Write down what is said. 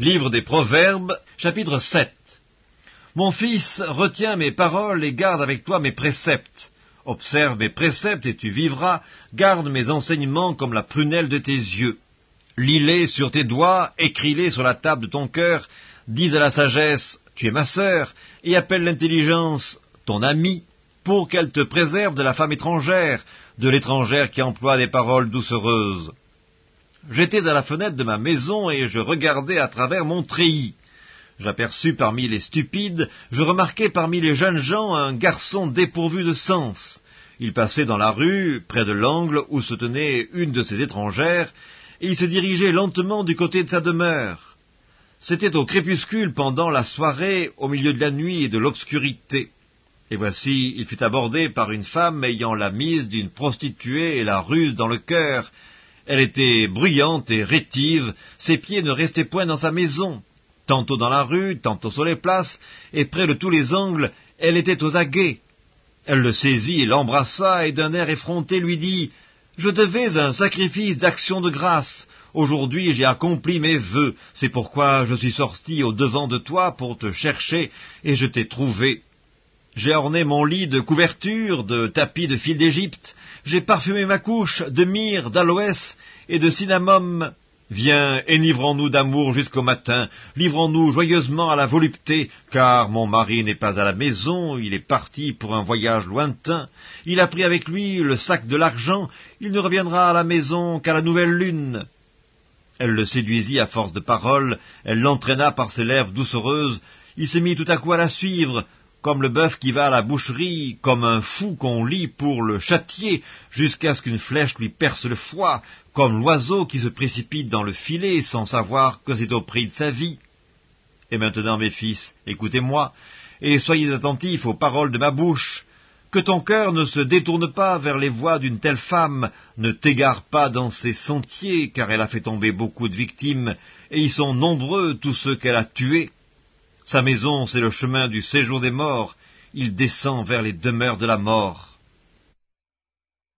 Livre des Proverbes, chapitre 7 Mon fils, retiens mes paroles et garde avec toi mes préceptes. Observe mes préceptes et tu vivras, garde mes enseignements comme la prunelle de tes yeux. Lis-les sur tes doigts, écris-les sur la table de ton cœur, dis à la sagesse, tu es ma sœur, et appelle l'intelligence, ton ami, pour qu'elle te préserve de la femme étrangère, de l'étrangère qui emploie des paroles doucereuses. J'étais à la fenêtre de ma maison et je regardais à travers mon treillis. J'aperçus parmi les stupides, je remarquai parmi les jeunes gens un garçon dépourvu de sens. Il passait dans la rue, près de l'angle où se tenait une de ces étrangères, et il se dirigeait lentement du côté de sa demeure. C'était au crépuscule pendant la soirée, au milieu de la nuit et de l'obscurité. Et voici, il fut abordé par une femme ayant la mise d'une prostituée et la ruse dans le cœur, elle était bruyante et rétive, ses pieds ne restaient point dans sa maison. Tantôt dans la rue, tantôt sur les places, et près de tous les angles, elle était aux aguets. Elle le saisit l'embrassa, et d'un air effronté lui dit « Je devais un sacrifice d'action de grâce. Aujourd'hui j'ai accompli mes vœux, c'est pourquoi je suis sorti au devant de toi pour te chercher, et je t'ai trouvé. J'ai orné mon lit de couvertures, de tapis de fil d'Égypte, j'ai parfumé ma couche de myrrhe, d'aloès et de cinnamome. Viens, enivrons-nous d'amour jusqu'au matin, livrons-nous joyeusement à la volupté, car mon mari n'est pas à la maison, il est parti pour un voyage lointain, il a pris avec lui le sac de l'argent, il ne reviendra à la maison qu'à la nouvelle lune. Elle le séduisit à force de paroles, elle l'entraîna par ses lèvres doucereuses, il se mit tout à coup à la suivre, comme le bœuf qui va à la boucherie, comme un fou qu'on lit pour le châtier, jusqu'à ce qu'une flèche lui perce le foie, comme l'oiseau qui se précipite dans le filet sans savoir que c'est au prix de sa vie. Et maintenant, mes fils, écoutez-moi, et soyez attentifs aux paroles de ma bouche. Que ton cœur ne se détourne pas vers les voies d'une telle femme, ne t'égare pas dans ses sentiers, car elle a fait tomber beaucoup de victimes, et ils sont nombreux tous ceux qu'elle a tués. Sa maison, c'est le chemin du séjour des morts. Il descend vers les demeures de la mort.